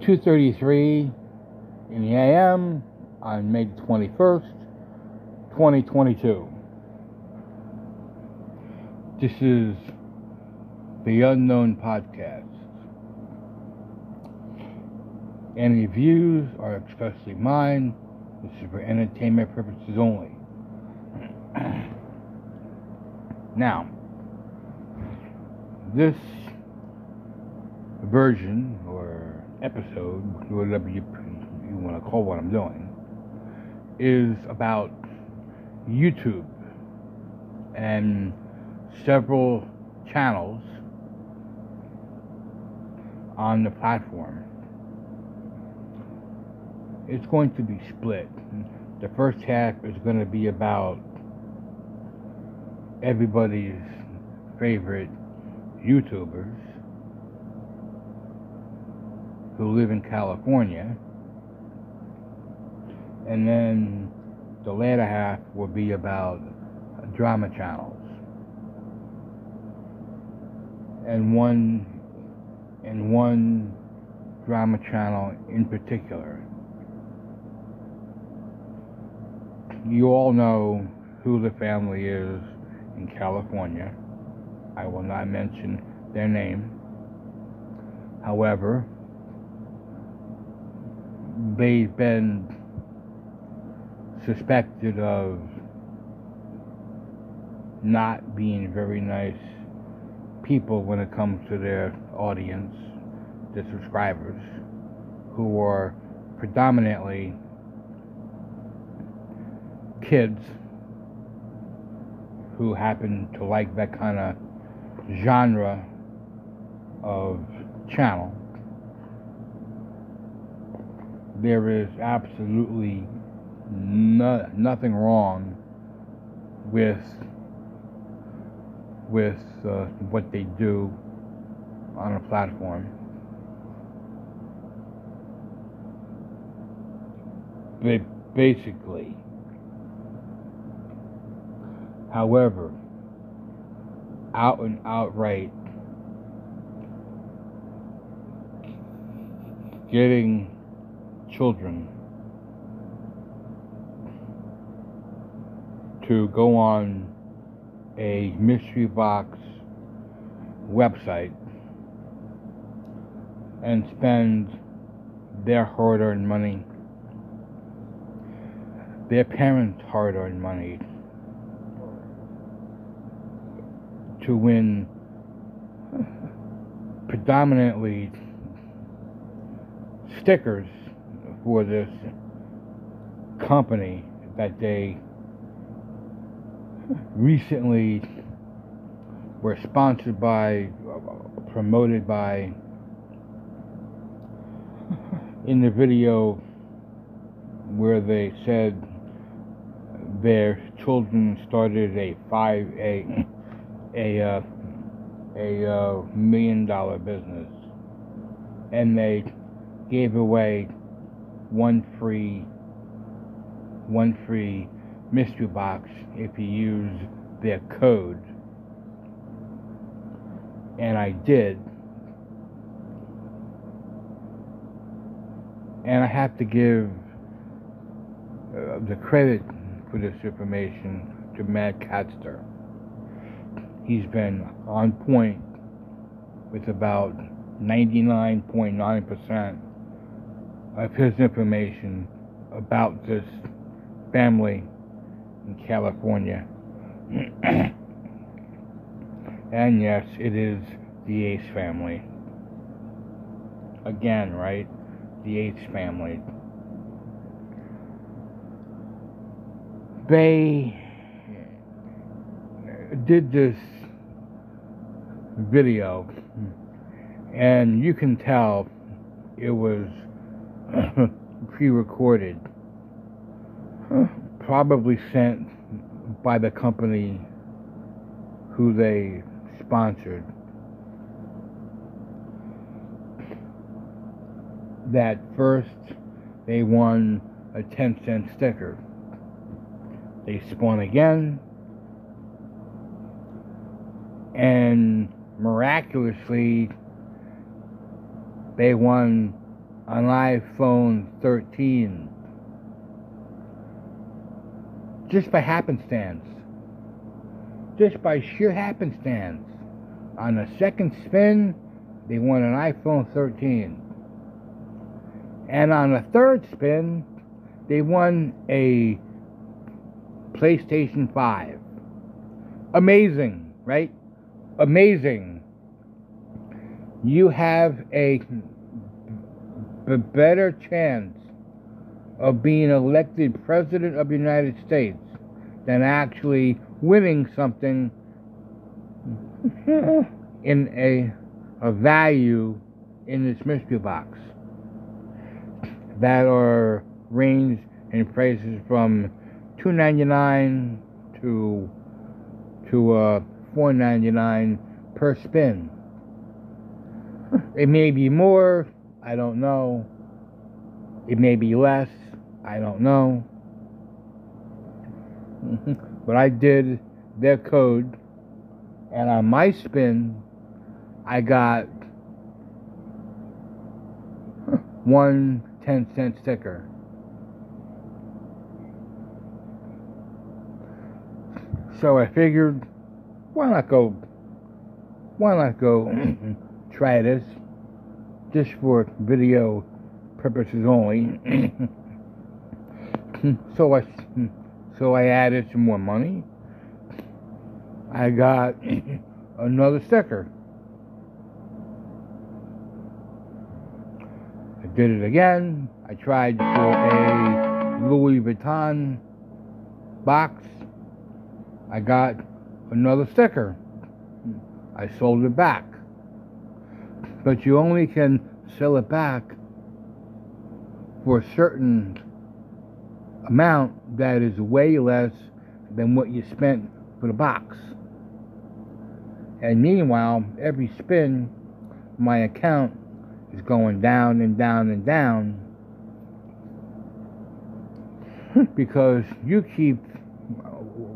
2:33 in the AM on May 21st, 2022. This is the Unknown Podcast. Any views are expressly mine. This is for entertainment purposes only. now, this version or episode, whatever you, you want to call what I'm doing, is about YouTube and several channels on the platform. It's going to be split. The first half is going to be about everybody's favorite YouTubers who live in California. And then the latter half will be about drama channels. And one and one drama channel in particular. You all know who the family is in California. I will not mention their name. However, they've been suspected of not being very nice people when it comes to their audience, the subscribers, who are predominantly kids who happen to like that kind of genre of channel. There is absolutely no, nothing wrong with with uh, what they do on a platform. They basically, however, out and outright getting children to go on a mystery box website and spend their hard earned money, their parents' hard earned money, to win predominantly stickers for this company that they recently were sponsored by, promoted by, in the video where they said their children started a five a a uh, a uh, million dollar business, and they gave away one free one free mystery box if you use their code. And I did. And I have to give uh, the credit for this information to Matt Katzter. He's been on point with about 99.9% of his information about this family in California. and yes, it is the Ace family. Again, right? The Ace family. They did this video, and you can tell it was pre recorded probably sent by the company who they sponsored. That first they won a 10 cent sticker. They spun again, and miraculously, they won an iPhone 13 just by happenstance. Just by sheer happenstance. On the second spin, they won an iPhone 13. And on the third spin, they won a PlayStation 5. Amazing, right? Amazing. You have a b- better chance of being elected president of the United States than actually winning something in a, a value in this mystery box that are ranged in prices from two ninety nine to to uh, four ninety nine per spin. It may be more, I don't know. It may be less, I don't know. but I did their code, and on my spin, I got one 10 cent sticker. So I figured, why not go, why not go try this, just for video purposes only. so I, so I added some more money. I got another sticker. I did it again. I tried for a Louis Vuitton box. I got another sticker. I sold it back. But you only can sell it back for a certain amount that is way less than what you spent for the box. And meanwhile, every spin, my account is going down and down and down because you keep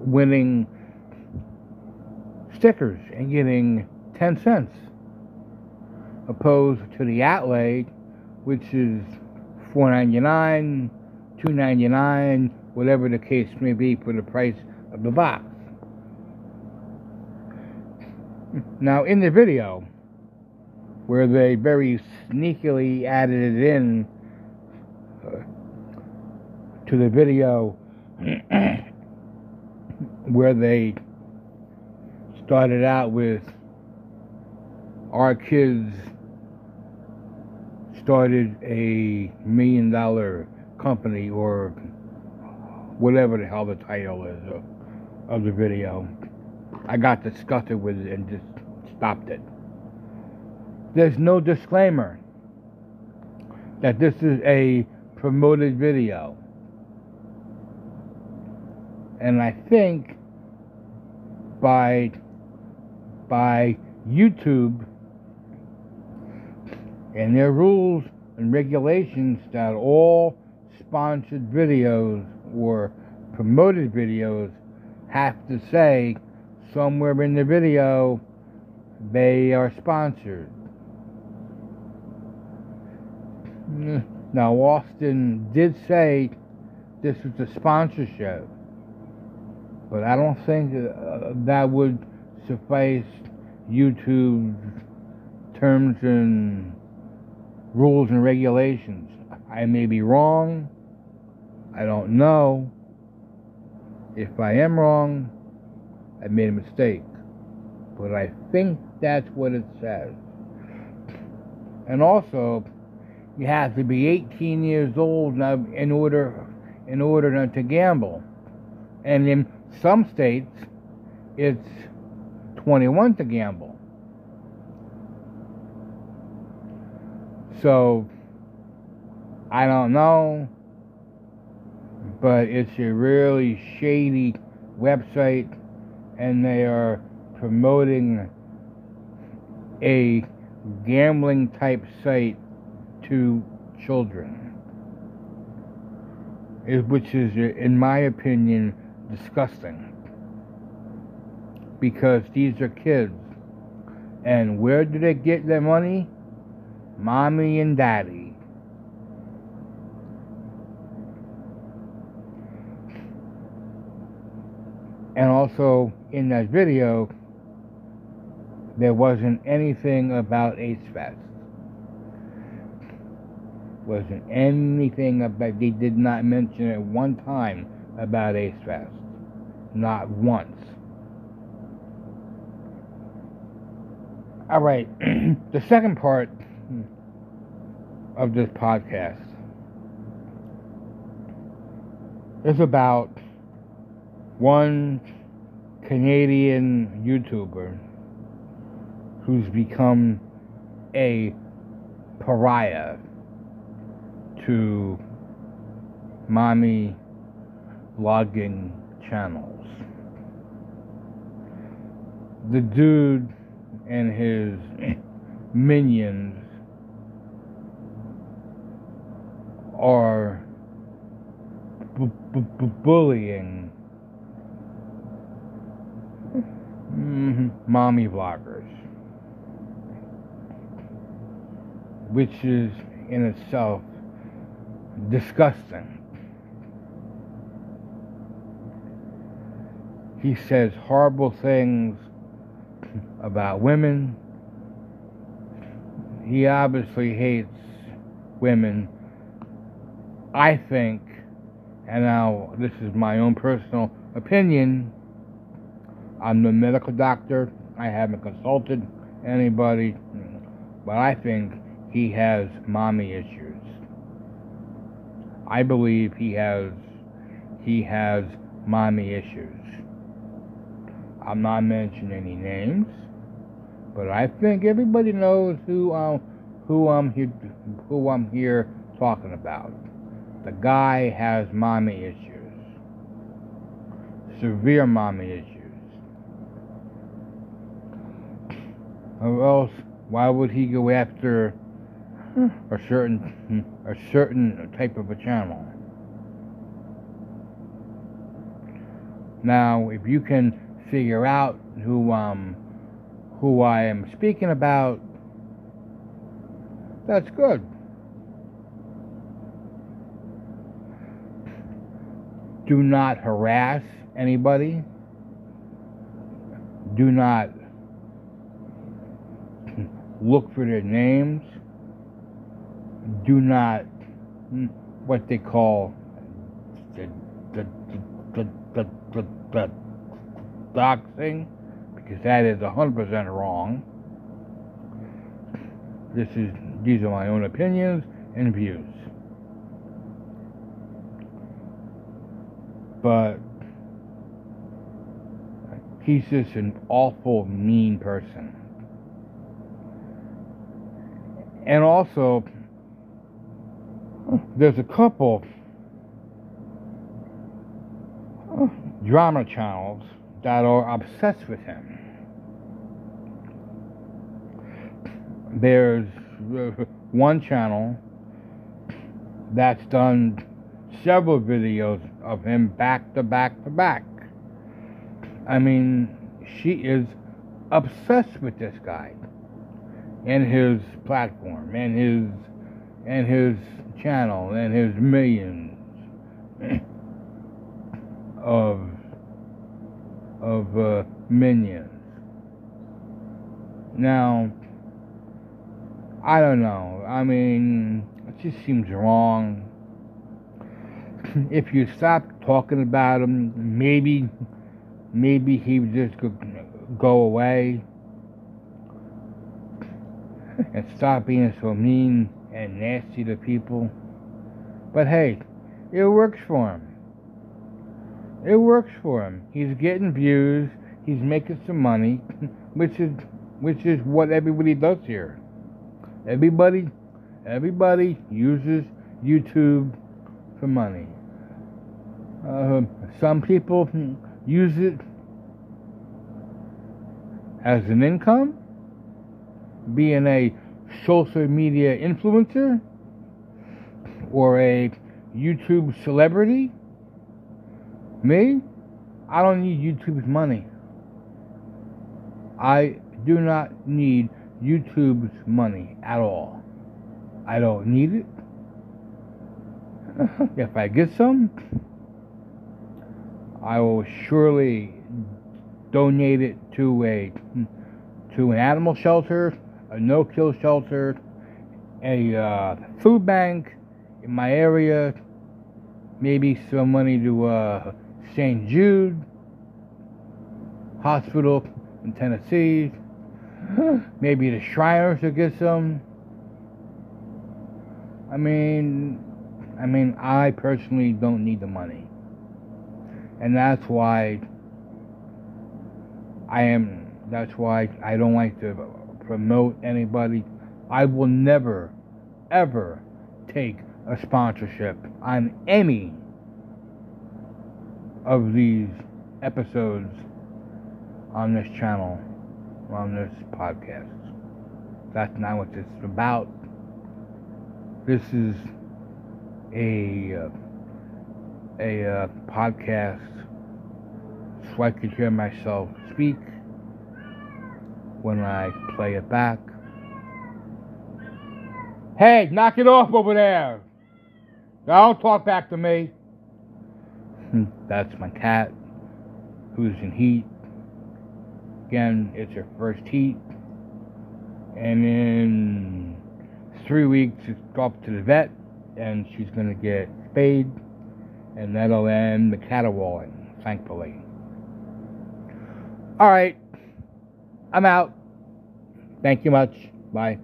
winning stickers and getting 10 cents opposed to the outlay which is 4.99 2.99 whatever the case may be for the price of the box. Now in the video where they very sneakily added it in uh, to the video where they started out with our kids started a million dollar company or whatever the hell the title is of, of the video. I got disgusted with it and just stopped it. There's no disclaimer that this is a promoted video. And I think by by YouTube and their rules and regulations that all sponsored videos or promoted videos have to say somewhere in the video they are sponsored. Now, Austin did say this was a sponsorship, but I don't think uh, that would suffice YouTube's terms and rules and regulations. I may be wrong. I don't know. If I am wrong, I made a mistake. But I think that's what it says. And also, you have to be 18 years old now in order in order to gamble. And in some states, it's 21 to gamble. So, I don't know, but it's a really shady website, and they are promoting a gambling type site to children, which is, in my opinion, disgusting. Because these are kids. And where do they get their money? Mommy and Daddy. And also in that video, there wasn't anything about Ace Fest. Wasn't anything about, they did not mention it one time about Ace Fest. Not once. All right, the second part of this podcast is about one Canadian YouTuber who's become a pariah to mommy vlogging channels. The dude and his minions are b- b- bullying mm-hmm, mommy vloggers, which is in itself disgusting. He says horrible things about women. He obviously hates women. I think, and now this is my own personal opinion, I'm no medical doctor, I haven't consulted anybody, but I think he has mommy issues. I believe he has he has mommy issues. I'm not mentioning any names, but I think everybody knows who um who I'm here who I'm here talking about. The guy has mommy issues, severe mommy issues. Or else, why would he go after a certain a certain type of a channel? Now, if you can figure out who um who I am speaking about, that's good. Do not harass anybody. Do not look for their names. Do not hmm, what they call the the the the, the, the doxing because that is 100% wrong. This is these are my own opinions and views. But he's just an awful mean person. And also there's a couple drama channels that are obsessed with him. There's one channel that's done several videos of him back to back to back. I mean, she is obsessed with this guy and his platform and his and his channel and his millions of of uh, minions. Now, I don't know. I mean, it just seems wrong. If you stop talking about him, maybe, maybe he would just go, go away and stop being so mean and nasty to people. But hey, it works for him. It works for him. He's getting views. He's making some money, which is which is what everybody does here. Everybody, everybody uses YouTube for money. Uh, some people use it as an income, being a social media influencer or a YouTube celebrity me, I don't need YouTube's money. I do not need YouTube's money at all. I don't need it. if I get some, I will surely donate it to a to an animal shelter, a no-kill shelter, a uh, food bank in my area, maybe some money to uh, St. Jude Hospital in Tennessee, maybe the Shriners to get some. I mean, I mean, I personally don't need the money, and that's why I am. That's why I don't like to promote anybody. I will never, ever take a sponsorship on any of these episodes on this channel, on this podcast. That's not what this is about. This is a uh, a uh, podcast so I could hear myself speak when I play it back. Hey, knock it off over there! Don't talk back to me. Hmm, that's my cat, who's in heat. Again, it's her first heat. And in three weeks, it's off to the vet, and she's to get spayed, and that'll end the caterwauling, thankfully. All right, I'm out. Thank you much. Bye.